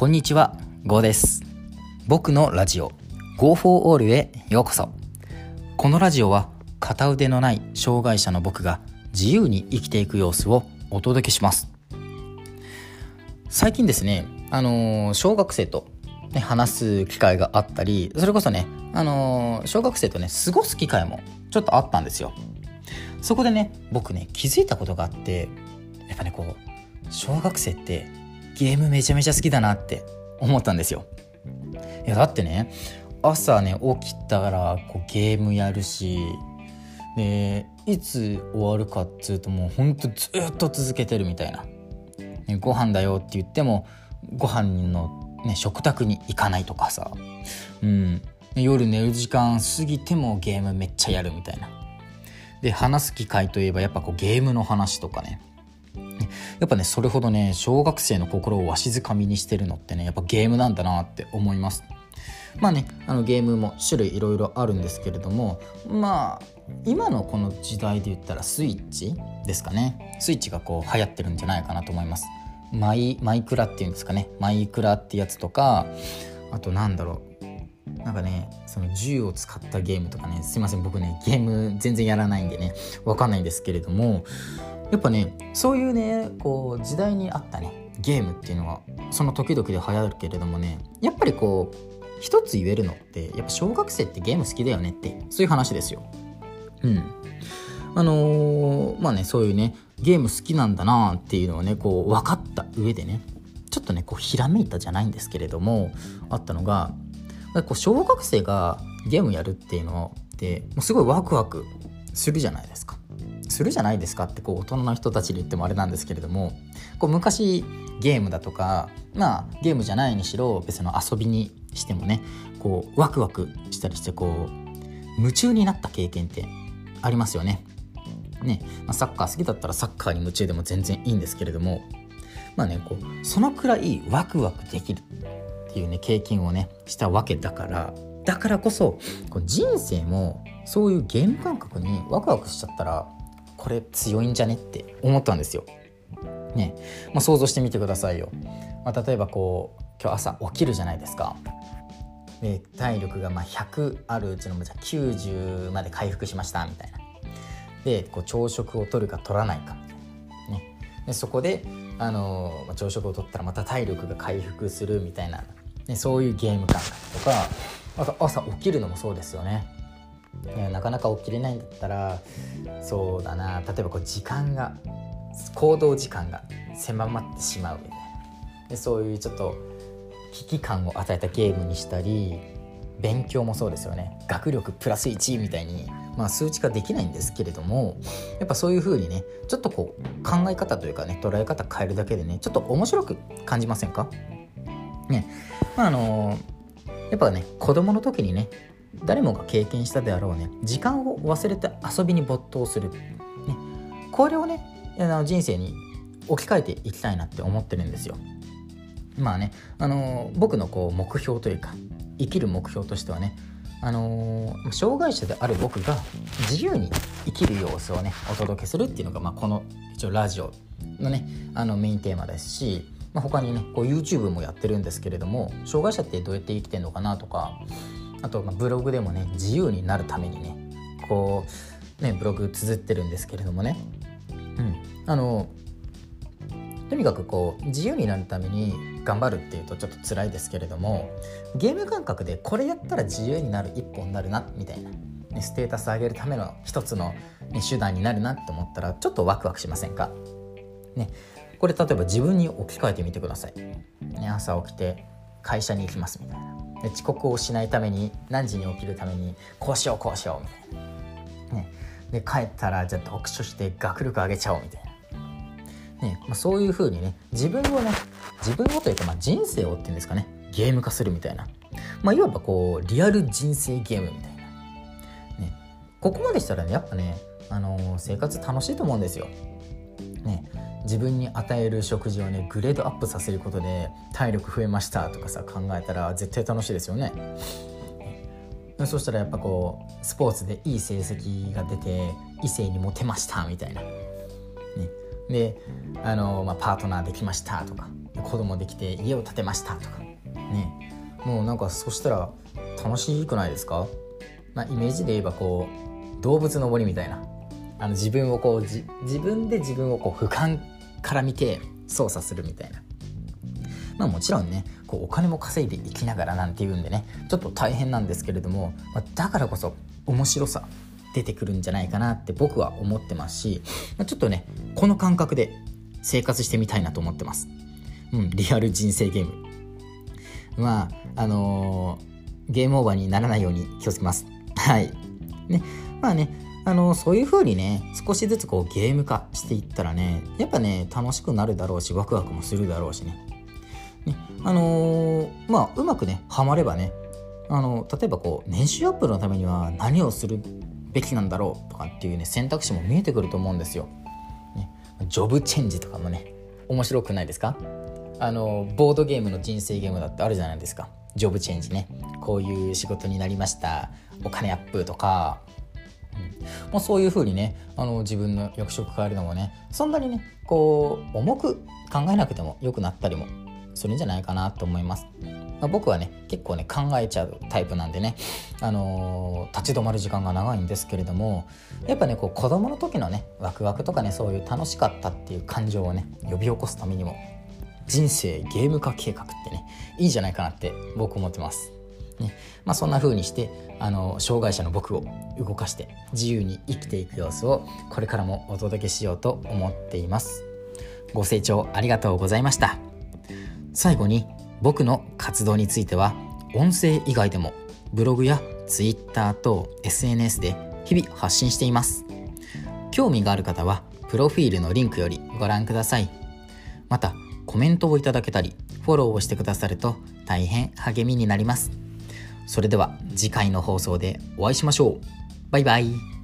こんにちは、ゴーです。僕のラジオ Go for All へようこそ。このラジオは片腕のない障害者の僕が自由に生きていく様子をお届けします。最近ですね、あのー小学生と、ね、話す機会があったり、それこそね、あのー小学生とね、過ごす機会もちょっとあったんですよ。そこでね、僕ね、気づいたことがあって、やっぱね、こう、小学生ってゲームめちゃめちゃ好きだなって思ったんですよ。いや、だってね、朝ね、起きたらこうゲームやるし、で、いつ終わるかっつうともうほんとずっと続けてるみたいな。ねご飯だよって言っても、ご飯の、ね、食卓に行かないとかさ、うん、夜寝る時間過ぎてもゲームめっちゃやるみたいな。で話す機会といえばやっぱこうゲームの話とかねやっぱねそれほどね小学生の心をわしづかみにしてるのってねやっぱゲームなんだなって思います。まあねあのゲームも種類いろいろあるんですけれどもまあ今のこの時代で言ったらスイッチですかね。スイッチがこう流行ってるんじゃないかなと思います。マイマイクラっていうんですかね。マイクラってやつとかあとなんだろう。なんかねその銃を使ったゲームとかね。すいません僕ねゲーム全然やらないんでねわかんないんですけれどもやっぱねそういうねこう時代に合ったねゲームっていうのはその時々で流行るけれどもねやっぱりこう一つ言えるのってやっぱ小学生ってゲーム好きだよねってそういう話ですよ。うんあのーまあねそういうねゲーム好きなんだなっていうのをねこう分かった上でねちょっとねこうひらめいたじゃないんですけれどもあったのがこう小学生がゲームやるっていうのってもうすごいワクワクするじゃないですか。するじゃないですかってこう大人の人たちに言ってもあれなんですけれどもこう昔ゲームだとかまあゲームじゃないにしろ別の遊びにしてもねこうワクワクしたりしてこう夢中になった経験ってありますよね。ね、まあ、サッカー好きだったらサッカーに夢中でも全然いいんですけれどもまあねこうそのくらいワクワクできるっていうね経験をねしたわけだからだからこそこう人生もそういうゲーム感覚にワクワクしちゃったらこれ強いんじゃねって思ったんですよ。ねまあ、想像してみてくださいよ。まあ、例えばこう今日朝起きるじゃないですか。で体力がまあ100あるうちのじゃ90まで回復しましたみたいな。でこう朝食を取るか取らないかみたいな。ね、でそこで、あの朝食を取ったらまた体力が回復するみたいな、ね、そういうゲーム感覚とかあと朝起きるのもそうですよ。ねなかなか起きれないんだったらそうだな。例えばこう時間が行動時間が狭まってしまうみたいな。でそういうちょっと危機感を与えたゲームにしたり勉強もそうですよね。学力プラス1みたいに、まあ、数値化できないんですけれどもやっぱそういう風にねちょっとこう考え方というかね捉え方変えるだけでねちょっと面白く感じませんか？ね。まああのやっぱね子供の時にね誰もが経験したであろうね時間を忘れて遊びに没頭する、ね、これをねあの人生に置き換えていきたいなって思ってるんですよ。まあねあの僕のこう目標というか生きる目標としてはねあの障害者である僕が自由に生きる様子をねお届けするっていうのが、まあ、この一応ラジオのねあのメインテーマですし、まあ、他にねこう YouTube もやってるんですけれども障害者ってどうやって生きてんのかなとかあとまブログでもね自由になるためにねこうねブログ綴ってるんですけれどもね。うん。あのとにかくこう自由になるために頑張るっていうとちょっと辛いですけれどもゲーム感覚でこれやったら自由になる一本になるなみたいな、ね、ステータス上げるための一つの、ね、手段になるなって思ったらちょっとワクワクしませんか？ね。これ例えば自分に置き換えてみてください、ね、朝起きて会社に行きますみたいな。遅刻をしないために何時に起きるためにこうしようこうしようみたいな、ね、で帰ったらじゃあ読書して学力上げちゃおうみたいな。ねまあ、そういう風にね自分をね自分をというか、まあ、人生をっていうんですかねゲーム化するみたいな、まあ、いわばこうリアル人生ゲームみたいな、ね、ここまでしたらねやっぱね、あのー生活楽しいと思うんですよ。自分に与える食事をねグレードアップさせることで体力増えましたとかさ考えたら絶対楽しいですよね。そしたらやっぱこうスポーツでいい成績が出て異性にモテましたみたいな。ね、であの、まあ、パートナーできましたとか子子供できて家を建てましたとか。ね。もうなんかそしたら楽しくないですか、まあ、イメージで言えばこう動物の森みたいな。あの自分をこう自分で自分をこう俯瞰から見て操作するみたいなまあもちろんねこうお金も稼いでいきながらなんていうんでねちょっと大変なんですけれども、まあ、だからこそ面白さ出てくるんじゃないかなって僕は思ってますし、まあ、ちょっとねこの感覚で生活してみたいなと思ってます。うん、リアル人生ゲーム。まあ、あのー、ゲームオーバーにならないように気をつけます。はい。ね、まあね、あの、そういう風にね、少しずつこうゲーム化していったらね、やっぱね、楽しくなるだろうし、ワクワクもするだろうしね。ね、あのー、まあ、うまくね、ハマればね、あの例えばこう、年収アップのためには何をするべきなんだろうとかっていうね、選択肢も見えてくると思うんですよ。ねジョブチェンジとかもね面白くないですか？あのボードゲームの人生ゲームだってあるじゃないですかジョブチェンジねこういう仕事になりましたお金アップとか、うん、もうそういうふうにねあの自分の役職変えるのもねそんなにねこう重く考えなくても良くなったりもするんじゃないかなと思います。まあ、僕はね結構ね考えちゃうタイプなんでね、あのー、立ち止まる時間が長いんですけれどもやっぱねこう子供の時のねワクワクとかねそういう楽しかったっていう感情をね呼び起こすためにも人生ゲーム化計画ってねいいんじゃないかなって僕思ってます。ねまあ、そんな風にしてあの障害者の僕を動かして自由に生きていく様子をこれからもお届けしようと思っています。ご清聴ありがとうございました。最後に僕の活動については音声以外でもブログや Twitter と SNS で日々発信しています興味がある方はプロフィールのリンクよりご覧くださいまたコメントをいただけたりフォローをしてくださると大変励みになりますそれでは次回の放送でお会いしましょう。バイバイ。